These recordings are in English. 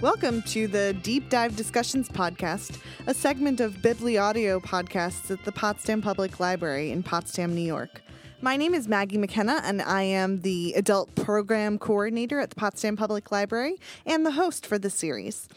Welcome to the Deep Dive Discussions Podcast, a segment of Bibliaudio podcasts at the Potsdam Public Library in Potsdam, New York. My name is Maggie McKenna, and I am the Adult Program Coordinator at the Potsdam Public Library and the host for this series.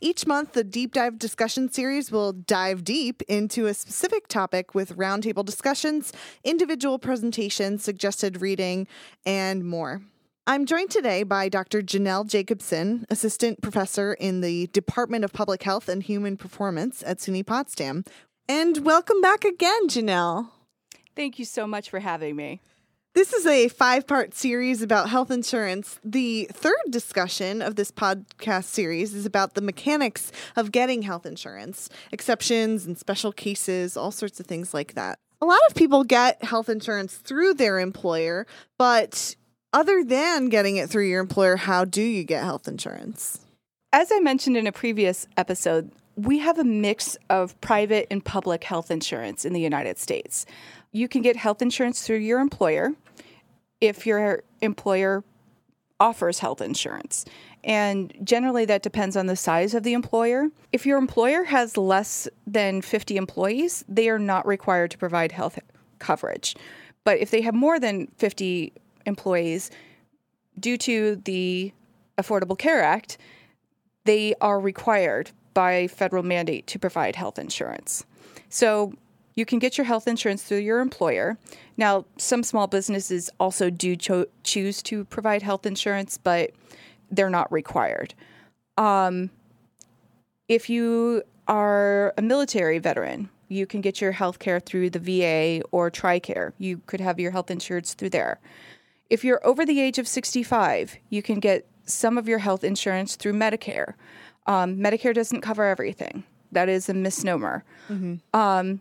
Each month, the Deep Dive Discussion Series will dive deep into a specific topic with roundtable discussions, individual presentations, suggested reading, and more. I'm joined today by Dr. Janelle Jacobson, Assistant Professor in the Department of Public Health and Human Performance at SUNY Potsdam. And welcome back again, Janelle. Thank you so much for having me. This is a five part series about health insurance. The third discussion of this podcast series is about the mechanics of getting health insurance, exceptions and special cases, all sorts of things like that. A lot of people get health insurance through their employer, but other than getting it through your employer, how do you get health insurance? As I mentioned in a previous episode, we have a mix of private and public health insurance in the United States. You can get health insurance through your employer if your employer offers health insurance. And generally, that depends on the size of the employer. If your employer has less than 50 employees, they are not required to provide health coverage. But if they have more than 50 employees, due to the Affordable Care Act, they are required by federal mandate to provide health insurance. So you can get your health insurance through your employer. Now, some small businesses also do cho- choose to provide health insurance, but they're not required. Um, if you are a military veteran, you can get your health care through the VA or TRICARE. You could have your health insurance through there. If you're over the age of 65, you can get some of your health insurance through Medicare. Um, Medicare doesn't cover everything. That is a misnomer. Mm-hmm. Um,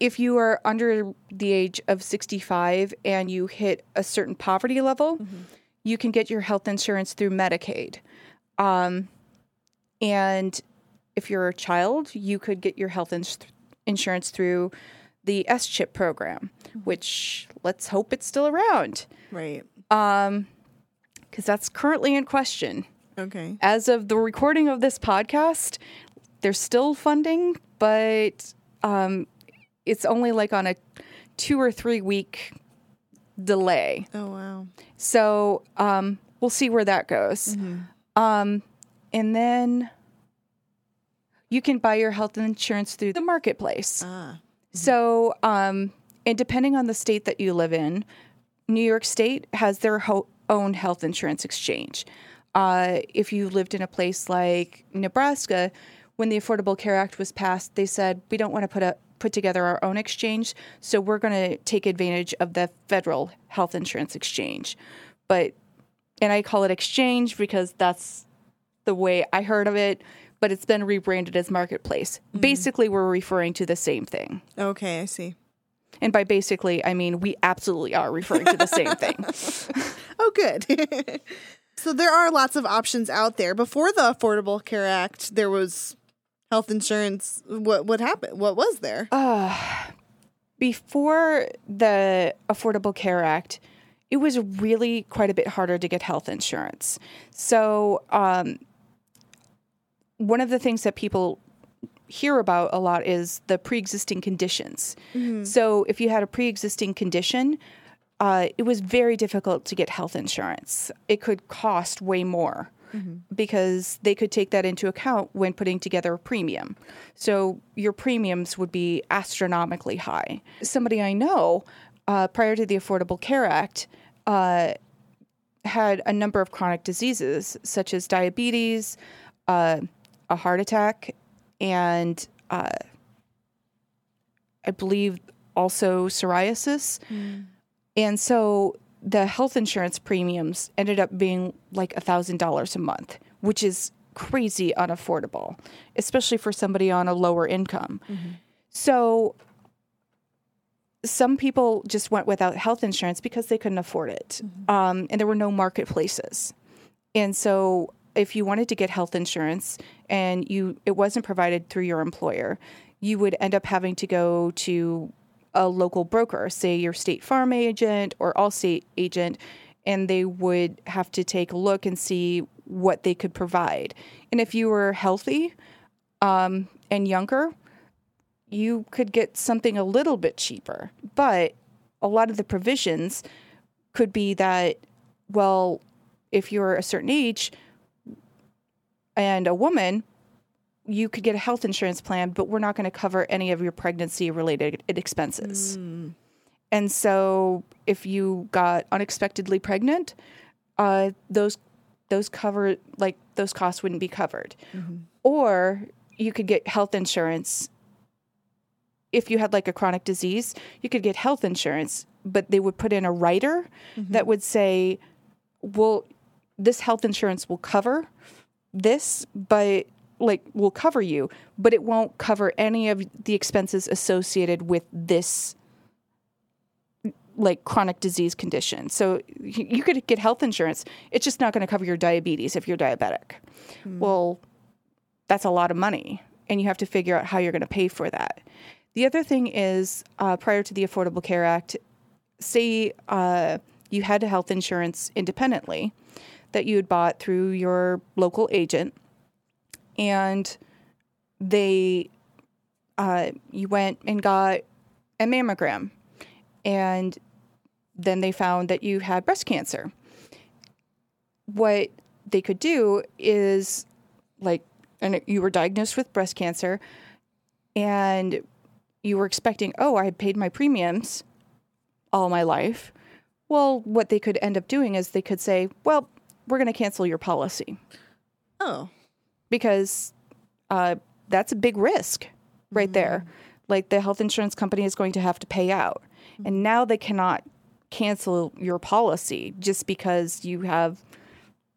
if you are under the age of 65 and you hit a certain poverty level, mm-hmm. you can get your health insurance through Medicaid. Um, and if you're a child, you could get your health ins- insurance through the SCHIP program, mm-hmm. which let's hope it's still around. Right. Um, because that's currently in question. Okay. As of the recording of this podcast, there's still funding, but um, it's only like on a two or three week delay. Oh wow. So um, we'll see where that goes. Mm-hmm. Um, and then you can buy your health insurance through the marketplace. Ah. So, um, and depending on the state that you live in, New York State has their ho- own health insurance exchange. Uh, if you lived in a place like Nebraska, when the Affordable Care Act was passed, they said we don't want to put a put together our own exchange, so we're going to take advantage of the federal health insurance exchange. But and I call it exchange because that's the way I heard of it but it's been rebranded as Marketplace. Mm-hmm. Basically, we're referring to the same thing. Okay, I see. And by basically, I mean we absolutely are referring to the same thing. oh, good. so there are lots of options out there. Before the Affordable Care Act, there was health insurance. What what happened? What was there? Uh, before the Affordable Care Act, it was really quite a bit harder to get health insurance. So um, one of the things that people hear about a lot is the pre-existing conditions. Mm-hmm. So if you had a pre-existing condition, uh, it was very difficult to get health insurance. It could cost way more mm-hmm. because they could take that into account when putting together a premium. So your premiums would be astronomically high. Somebody I know, uh, prior to the Affordable Care Act, uh, had a number of chronic diseases such as diabetes. A heart attack and uh, I believe also psoriasis. Mm. And so the health insurance premiums ended up being like $1,000 a month, which is crazy unaffordable, especially for somebody on a lower income. Mm-hmm. So some people just went without health insurance because they couldn't afford it. Mm-hmm. Um, and there were no marketplaces. And so if you wanted to get health insurance and you it wasn't provided through your employer, you would end up having to go to a local broker, say your State Farm agent or Allstate agent, and they would have to take a look and see what they could provide. And if you were healthy um, and younger, you could get something a little bit cheaper. But a lot of the provisions could be that, well, if you're a certain age and a woman, you could get a health insurance plan, but we're not going to cover any of your pregnancy related expenses. Mm. And so if you got unexpectedly pregnant, uh, those those cover like those costs wouldn't be covered. Mm-hmm. Or you could get health insurance if you had like a chronic disease, you could get health insurance, but they would put in a rider mm-hmm. that would say, well, this health insurance will cover this, but like will cover you, but it won't cover any of the expenses associated with this like chronic disease condition. So you could get health insurance. It's just not going to cover your diabetes if you're diabetic. Mm. Well, that's a lot of money, and you have to figure out how you're going to pay for that. The other thing is, uh, prior to the Affordable Care Act, say uh, you had health insurance independently that you had bought through your local agent, and they uh, you went and got a mammogram, and then they found that you had breast cancer. What they could do is like, and you were diagnosed with breast cancer, and you were expecting, oh, I had paid my premiums all my life. Well, what they could end up doing is they could say, well, we're going to cancel your policy. Oh. Because uh, that's a big risk right mm-hmm. there. Like the health insurance company is going to have to pay out. Mm-hmm. And now they cannot cancel your policy just because you have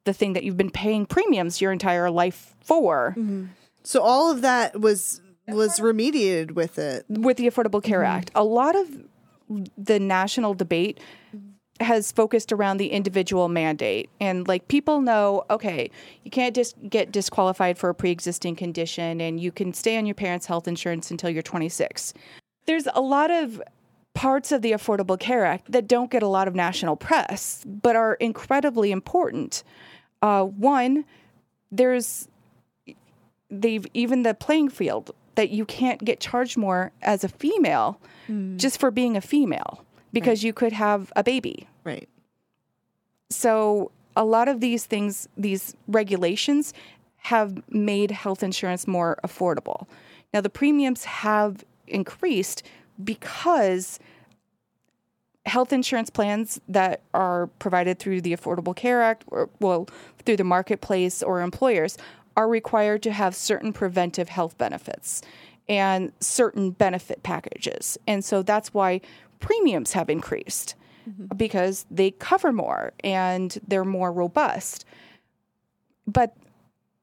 the thing that you've been paying premiums your entire life for. Mm-hmm. So all of that was was remediated with it with the Affordable Care mm-hmm. Act. A lot of the national debate has focused around the individual mandate. And like people know okay you can't just get disqualified for a pre-existing condition and you can stay on your parents health insurance until you're 26 there's a lot of parts of the affordable care act that don't get a lot of national press but are incredibly important. Uh, one there's they've even the playing field that you can't get charged more as a female mm. just for being a female because right. you could have a baby. Right. So a lot of these things, these regulations have made health insurance more affordable. Now the premiums have increased because health insurance plans that are provided through the Affordable Care Act or well through the marketplace or employers are required to have certain preventive health benefits and certain benefit packages. And so that's why premiums have increased mm-hmm. because they cover more and they're more robust. But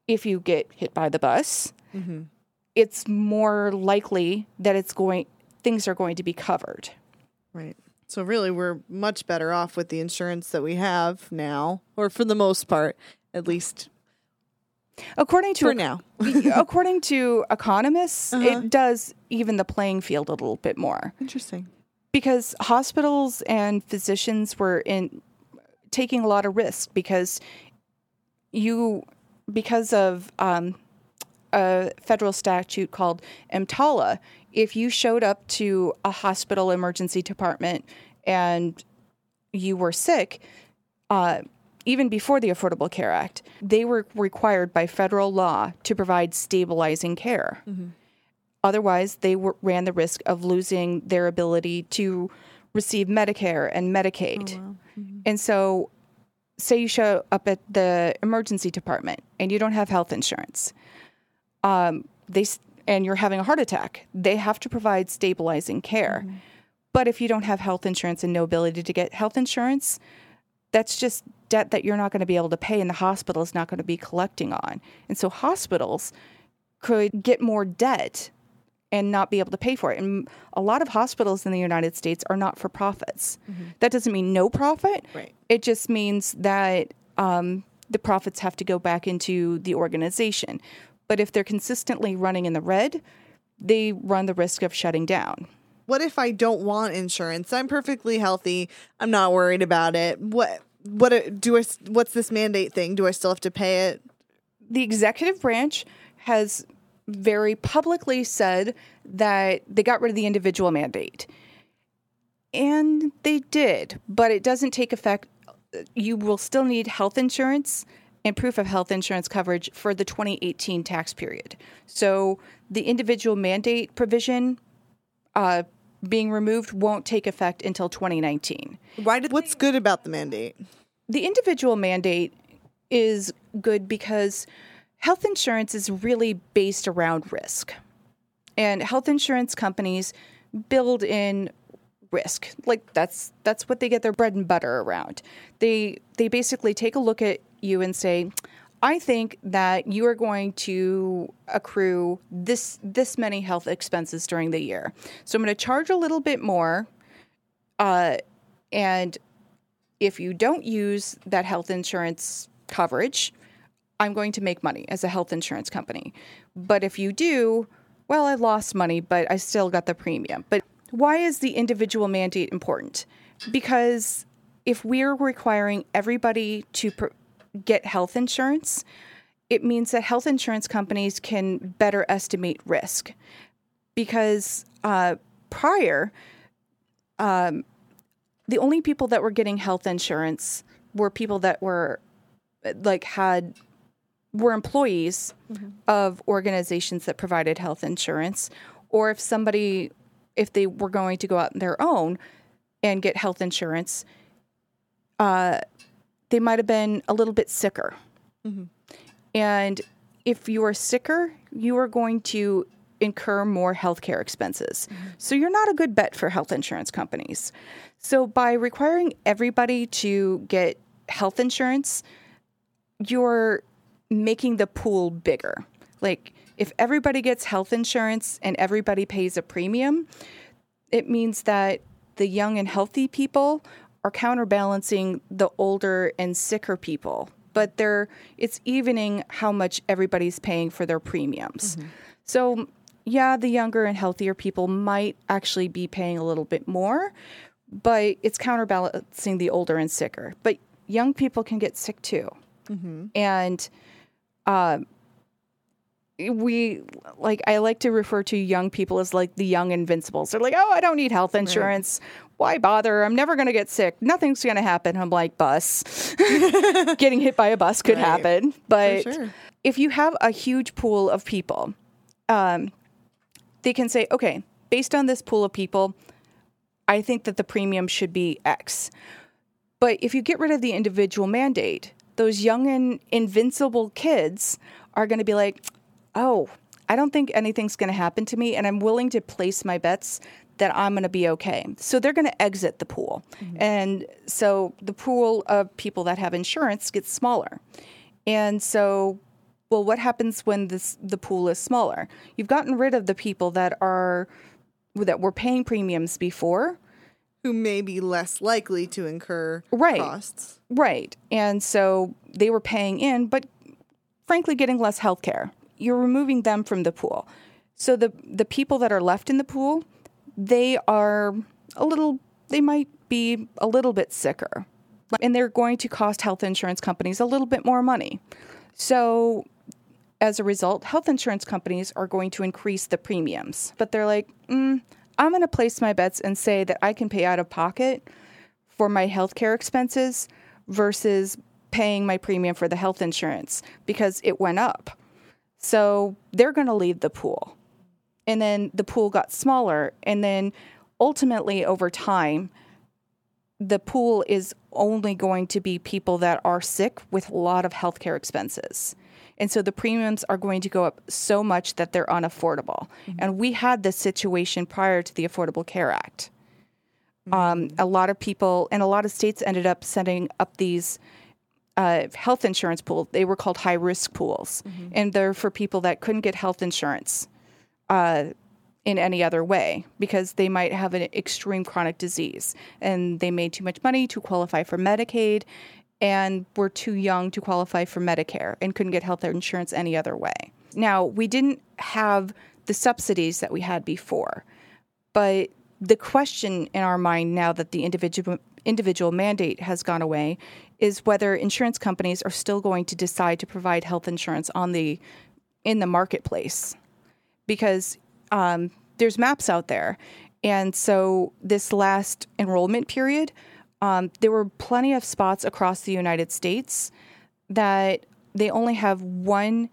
if you get hit by the bus, mm-hmm. it's more likely that it's going things are going to be covered. Right. So really we're much better off with the insurance that we have now or for the most part at least According to For now. according to economists, uh-huh. it does even the playing field a little bit more. Interesting. Because hospitals and physicians were in taking a lot of risk because you because of um, a federal statute called EMTALA, if you showed up to a hospital emergency department and you were sick, uh, even before the Affordable Care Act, they were required by federal law to provide stabilizing care. Mm-hmm. Otherwise, they were, ran the risk of losing their ability to receive Medicare and Medicaid. Oh, wow. mm-hmm. And so, say you show up at the emergency department and you don't have health insurance, um, they and you're having a heart attack, they have to provide stabilizing care. Mm-hmm. But if you don't have health insurance and no ability to get health insurance, that's just debt that you're not going to be able to pay and the hospital is not going to be collecting on. And so hospitals could get more debt and not be able to pay for it. And a lot of hospitals in the United States are not for profits. Mm-hmm. That doesn't mean no profit. Right. It just means that um, the profits have to go back into the organization. But if they're consistently running in the red, they run the risk of shutting down what if I don't want insurance? I'm perfectly healthy. I'm not worried about it. What what do I? What's this mandate thing? Do I still have to pay it? The executive branch has very publicly said that they got rid of the individual mandate. And they did, but it doesn't take effect. You will still need health insurance and proof of health insurance coverage for the 2018 tax period. So the individual mandate provision uh, being removed won't take effect until 2019. Why did what's good about the mandate? The individual mandate is good because health insurance is really based around risk. And health insurance companies build in risk. Like that's that's what they get their bread and butter around. They they basically take a look at you and say, I think that you are going to accrue this this many health expenses during the year. So I'm going to charge a little bit more uh, and if you don't use that health insurance coverage, I'm going to make money as a health insurance company. But if you do, well, I lost money, but I still got the premium. But why is the individual mandate important? Because if we're requiring everybody to pr- get health insurance, it means that health insurance companies can better estimate risk. Because uh, prior, um, the only people that were getting health insurance were people that were like had were employees mm-hmm. of organizations that provided health insurance or if somebody if they were going to go out on their own and get health insurance uh, they might have been a little bit sicker mm-hmm. and if you are sicker you are going to incur more healthcare expenses mm-hmm. so you're not a good bet for health insurance companies so by requiring everybody to get health insurance you're making the pool bigger. Like if everybody gets health insurance and everybody pays a premium, it means that the young and healthy people are counterbalancing the older and sicker people. But they're it's evening how much everybody's paying for their premiums. Mm-hmm. So yeah, the younger and healthier people might actually be paying a little bit more, but it's counterbalancing the older and sicker. But young people can get sick too. Mm-hmm. And uh, we like I like to refer to young people as like the young invincibles. They're like, "Oh, I don't need health insurance. Right. Why bother? I'm never going to get sick. Nothing's going to happen." I'm like, "Bus. Getting hit by a bus could right. happen." But sure. if you have a huge pool of people, um, they can say, "Okay, based on this pool of people, I think that the premium should be X." But if you get rid of the individual mandate, those young and invincible kids are going to be like, oh, I don't think anything's going to happen to me, and I'm willing to place my bets that I'm going to be okay. So they're going to exit the pool. Mm-hmm. And so the pool of people that have insurance gets smaller. And so, well, what happens when this the pool is smaller? You've gotten rid of the people that are that were paying premiums before who may be less likely to incur right. costs. Right. And so they were paying in, but frankly getting less health care. You're removing them from the pool. So the the people that are left in the pool, they are a little they might be a little bit sicker. And they're going to cost health insurance companies a little bit more money. So as a result, health insurance companies are going to increase the premiums. But they're like, mm, I'm going to place my bets and say that I can pay out of pocket for my healthcare expenses versus paying my premium for the health insurance because it went up. So they're going to leave the pool. And then the pool got smaller. And then ultimately, over time, the pool is only going to be people that are sick with a lot of healthcare expenses. And so the premiums are going to go up so much that they're unaffordable. Mm-hmm. And we had this situation prior to the Affordable Care Act. Mm-hmm. Um, a lot of people and a lot of states ended up setting up these uh, health insurance pools. They were called high risk pools. Mm-hmm. And they're for people that couldn't get health insurance. Uh, in any other way because they might have an extreme chronic disease and they made too much money to qualify for Medicaid and were too young to qualify for Medicare and couldn't get health insurance any other way. Now, we didn't have the subsidies that we had before, but the question in our mind now that the individual individual mandate has gone away is whether insurance companies are still going to decide to provide health insurance on the in the marketplace because um, there's maps out there and so this last enrollment period um, there were plenty of spots across the united states that they only have one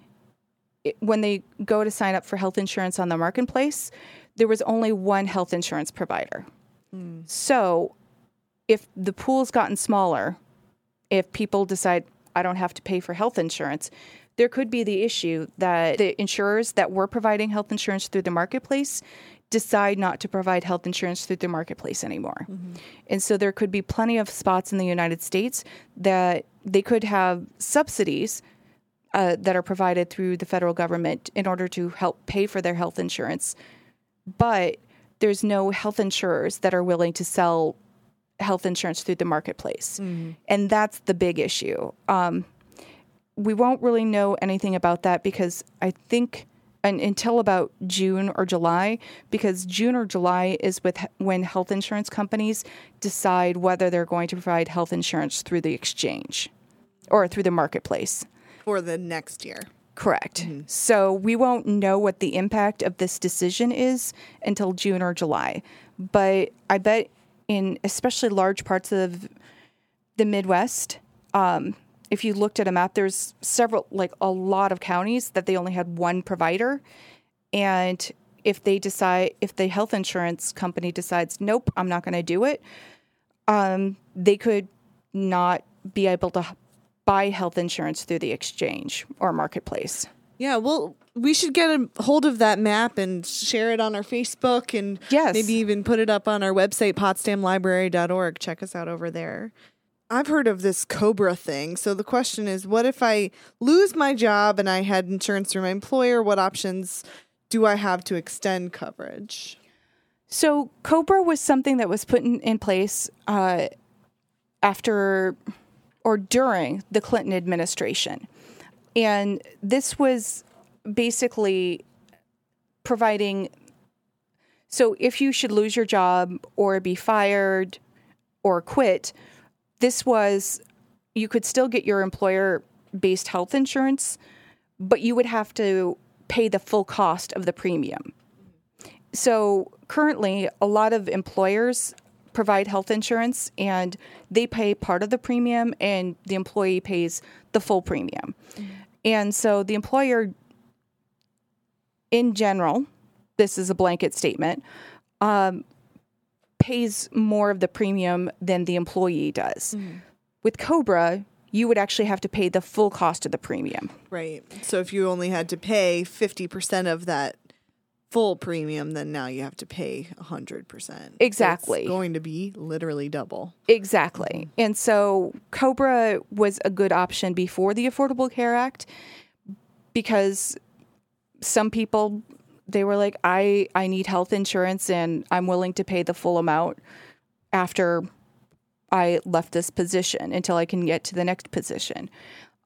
when they go to sign up for health insurance on the marketplace there was only one health insurance provider mm. so if the pool's gotten smaller if people decide I don't have to pay for health insurance, there could be the issue that the insurers that were providing health insurance through the marketplace decide not to provide health insurance through the marketplace anymore. Mm-hmm. And so there could be plenty of spots in the United States that they could have subsidies uh, that are provided through the federal government in order to help pay for their health insurance. But there's no health insurers that are willing to sell health insurance through the marketplace. Mm-hmm. And that's the big issue. Um, we won't really know anything about that because I think and until about June or July, because June or July is with when health insurance companies decide whether they're going to provide health insurance through the exchange or through the marketplace for the next year. Correct. Mm-hmm. So we won't know what the impact of this decision is until June or July. But I bet in especially large parts of the Midwest. Um, if you looked at a map, there's several, like a lot of counties that they only had one provider. And if they decide, if the health insurance company decides, nope, I'm not going to do it, um, they could not be able to buy health insurance through the exchange or marketplace. Yeah, well, we should get a hold of that map and share it on our Facebook and yes. maybe even put it up on our website, potsdamlibrary.org. Check us out over there. I've heard of this Cobra thing. So the question is what if I lose my job and I had insurance through my employer? What options do I have to extend coverage? So Cobra was something that was put in, in place uh, after or during the Clinton administration. And this was basically providing so if you should lose your job or be fired or quit, this was you could still get your employer based health insurance, but you would have to pay the full cost of the premium. So currently, a lot of employers provide health insurance and they pay part of the premium and the employee pays the full premium. Mm-hmm. And so the employer, in general, this is a blanket statement, um, pays more of the premium than the employee does. Mm-hmm. With Cobra, you would actually have to pay the full cost of the premium. Right. So if you only had to pay 50% of that full premium, then now you have to pay 100%. Exactly. So going to be literally double. Exactly. Mm-hmm. And so Cobra was a good option before the Affordable Care Act because some people they were like I I need health insurance and I'm willing to pay the full amount after I left this position until I can get to the next position.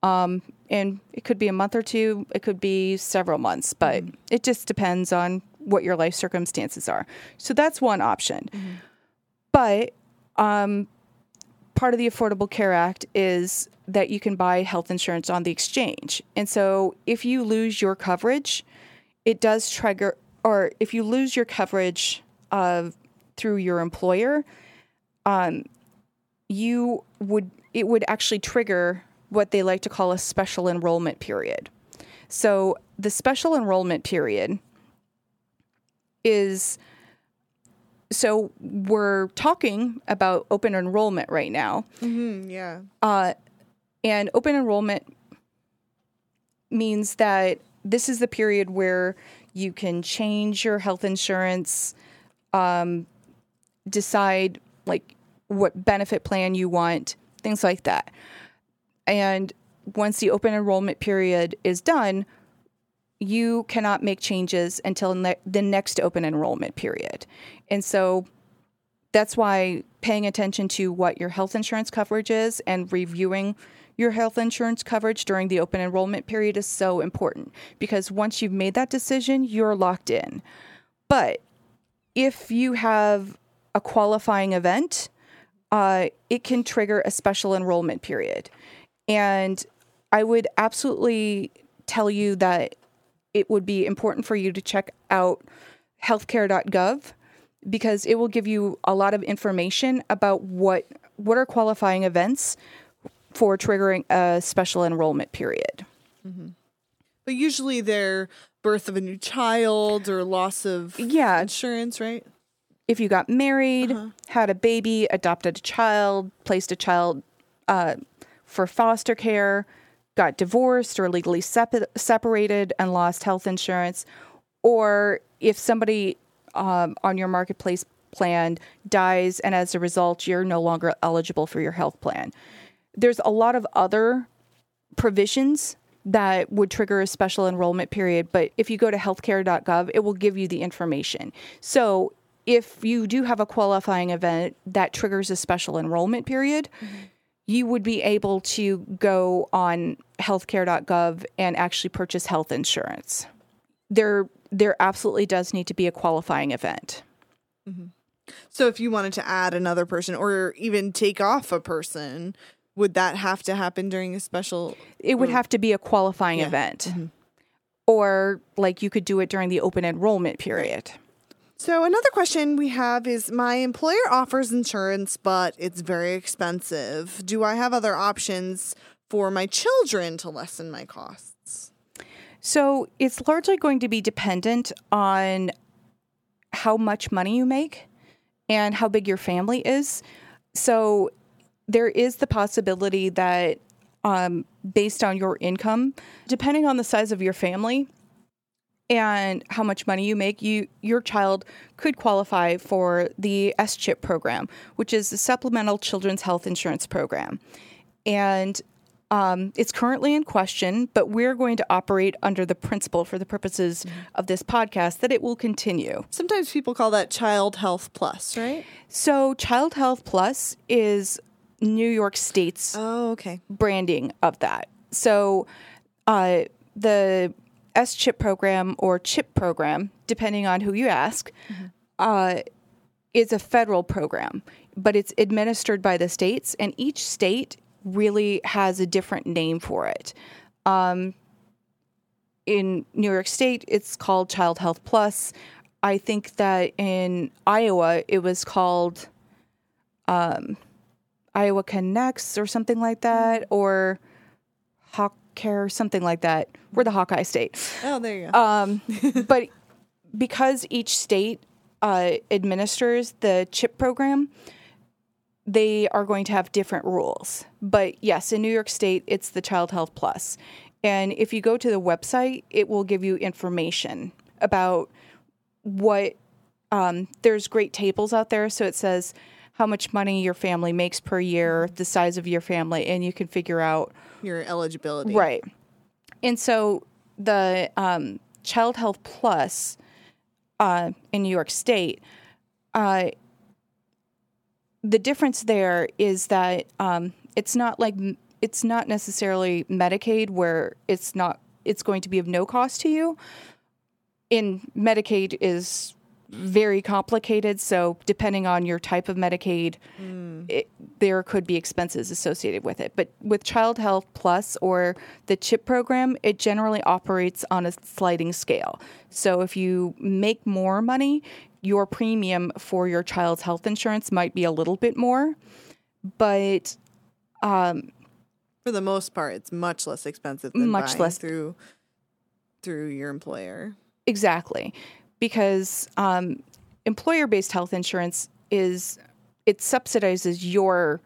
Um, and it could be a month or two, it could be several months, but mm-hmm. it just depends on what your life circumstances are. So that's one option. Mm-hmm. But um, part of the Affordable Care Act is that you can buy health insurance on the exchange. And so if you lose your coverage, it does trigger, or if you lose your coverage uh, through your employer, um, you would it would actually trigger what they like to call a special enrollment period. So the special enrollment period is so we're talking about open enrollment right now. Mm-hmm, yeah. Uh, and open enrollment means that this is the period where you can change your health insurance, um, decide like what benefit plan you want, things like that. And once the open enrollment period is done, you cannot make changes until ne- the next open enrollment period. And so that's why paying attention to what your health insurance coverage is and reviewing your health insurance coverage during the open enrollment period is so important because once you've made that decision, you're locked in. But if you have a qualifying event, uh, it can trigger a special enrollment period. And I would absolutely tell you that it would be important for you to check out healthcare.gov because it will give you a lot of information about what what are qualifying events for triggering a special enrollment period. But usually they're birth of a new child or loss of Yeah. insurance, right? If you got married, had a baby, adopted a child, placed a child uh, for foster care, got divorced or legally sep- separated and lost health insurance, or if somebody um, on your marketplace plan dies and as a result you're no longer eligible for your health plan. There's a lot of other provisions that would trigger a special enrollment period, but if you go to healthcare.gov, it will give you the information. So if you do have a qualifying event that triggers a special enrollment period, you would be able to go on healthcare.gov and actually purchase health insurance. There there absolutely does need to be a qualifying event. Mm-hmm. So if you wanted to add another person or even take off a person, would that have to happen during a special It would have to be a qualifying Yeah. event. Mm-hmm. Or like you could do it during the open enrollment period. So another question we have is my employer offers insurance but it's very expensive. Do I have other options for my children to lessen my costs? So it's largely going to be dependent on how much money you make and how big your family is. So there is the possibility that, um, based on your income, depending on the size of your family and how much money you make, you your child could qualify for the SCHIP program, which is the Supplemental Children's Health Insurance Program, and um, it's currently in question, but we're going to operate under the principle for the purposes of this podcast that it will continue. Sometimes people call that child health plus, right? So, Child Health Plus is New York State's Oh, okay. branding of that. So, uh, the SCHIP program or chip program, depending on who you ask, uh, is a federal program, but it's administered by the states, and each state really has a different name for it. Um, in New York State, it's called Child Health Plus. I think that in Iowa, it was called um, Iowa Connects or something like that, or Hawk Care, or something like that. We're the Hawkeye state. Oh, there you go. Um, but because each state uh, administers the CHIP program, they are going to have different rules. But yes, in New York State, it's the Child Health Plus. And if you go to the website, it will give you information about what um, there's great tables out there. So it says how much money your family makes per year, the size of your family, and you can figure out Your eligibility. Right. And so the um, Child Health Plus uh, in New York State, uh, the difference there is that um, it's not like it's not necessarily Medicaid where it's not it's going to be of no cost to you. In Medicaid is very complicated, so depending on your type of Medicaid, mm. it, there could be expenses associated with it. But with Child Health Plus or the CHIP program, it generally operates on a sliding scale. So if you make more money, your premium for your child's health insurance might be a little bit more. But um, For the most part, it's much less expensive than Much less. through through your employer. Exactly, because um, employer-based health insurance is it subsidizes your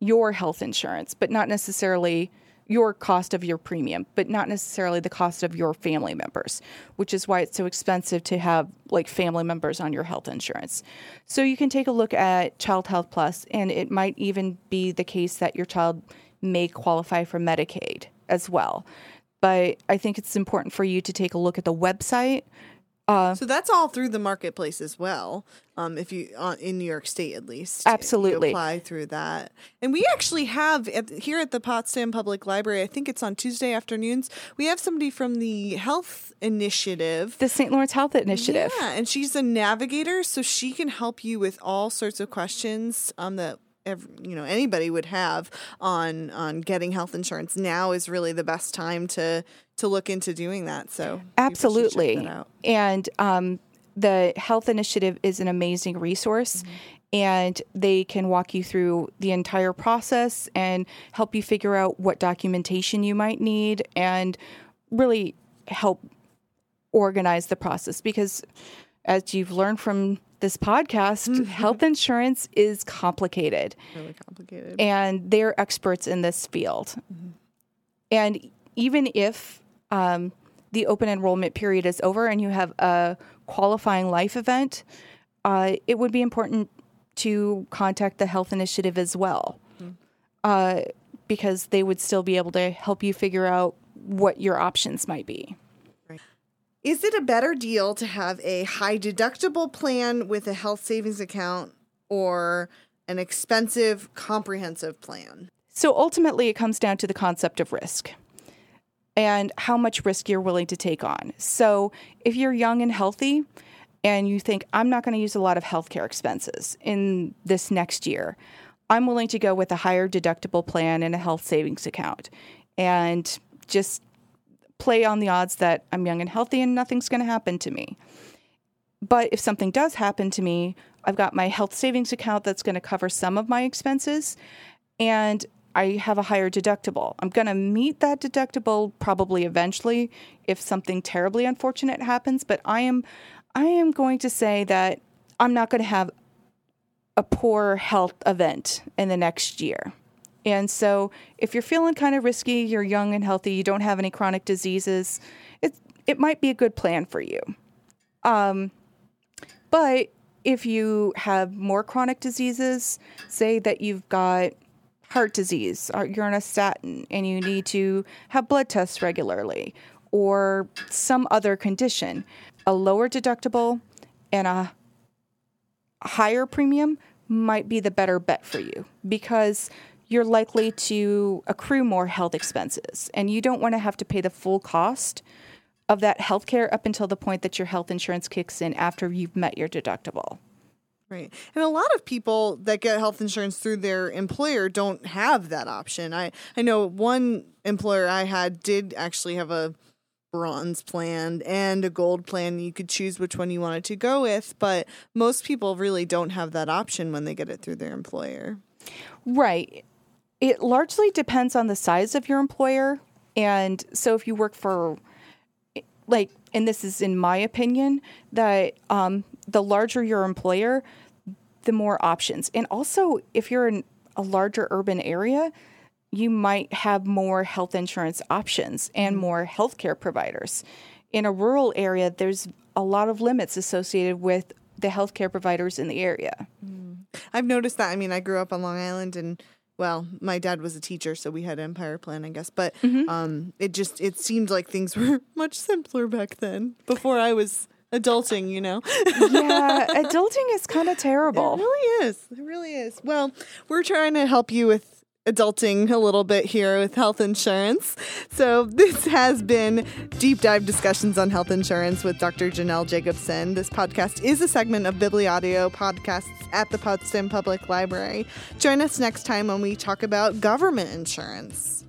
your health insurance, but not necessarily your cost of your premium, but not necessarily the cost of your family members, which is why it's so expensive to have like family members on your health insurance. So you can take a look at Child Health Plus, and it might even be the case that your child may qualify for Medicaid as well. But I think it's important for you to take a look at the website. So that's all through the marketplace as well. Um, if you uh, in New York State at least, you Absolutely. apply through that. And we actually have at, here at the Potsdam Public Library. I think it's on Tuesday afternoons. We have somebody from the Health Initiative. The St. Lawrence Health Initiative. Yeah, and she's a navigator, so she can help you with all sorts of questions um, that every, you know anybody would have on on getting health insurance. Now is really the best time to to look into doing that. So absolutely, and um, the Health Initiative is an amazing resource. Mm-hmm. And they can walk you through the entire process and help you figure out what documentation you might need and really help organize the process. Because as you've learned from this podcast, mm-hmm. health insurance is complicated. Really complicated. And they're experts in this field. Mm-hmm. And even if um, the open enrollment period is over and you have a qualifying life event, uh, it would be important to contact the health initiative as well, mm-hmm. uh, because they would still be able to help you figure out what your options might be. Is it a better deal to have a high deductible plan with a health savings account or an expensive comprehensive plan? So ultimately, it comes down to the concept of risk and how much risk you're willing to take on. So if you're young and healthy and you think, I'm not going to use a lot of healthcare expenses in this next year, I'm willing to go with a higher deductible plan and a health savings account and just play on the odds that I'm young and healthy and nothing's going to happen to me. But if something does happen to me, I've got my health savings account that's going to cover some of my expenses. And I have a higher deductible. I'm going to meet that deductible probably eventually if something terribly unfortunate happens, but I am I am going to say that I'm not going to have a poor health event in the next year. And so if you're feeling kind of risky, you're young and healthy, you don't have any chronic diseases, it it might be a good plan for you. Um, but if you have more chronic diseases, say that you've got heart disease, you're on a statin and you need to have blood tests regularly, or some other condition, a lower deductible and a higher premium might be the better bet for you because you're likely to accrue more health expenses and you don't want to have to pay the full cost of that health care up until the point that your health insurance kicks in after you've met your deductible. Right. And a lot of people that get health insurance through their employer don't have that option. I, I know one employer I had did actually have a bronze plan and a gold plan. You could choose which one you wanted to go with, but most people really don't have that option when they get it through their employer. Right. It largely depends on the size of your employer. And so if you work for, like, and this is in my opinion, that um, the larger your employer, the more options. And also, if you're in a larger urban area, you might have more health insurance options and mm-hmm. more healthcare providers. In a rural area, there's a lot of limits associated with the healthcare providers in the area. Mm. I've noticed that. I mean, I grew up on Long Island and well, my dad was a teacher, so we had Empire Plan, I guess. But mm-hmm. um, it just it seemed like things were much simpler back then. Before I was adulting, you know? yeah, adulting is kind of terrible. It really is. It really is. Well, we're trying to help you with adulting a little bit here with health insurance. So, this has been Deep Dive Discussions on Health Insurance with Dr. Janelle Jacobson. This podcast is a segment of Bibliaudio podcasts at the Potsdam Public Library. Join us next time when we talk about government insurance.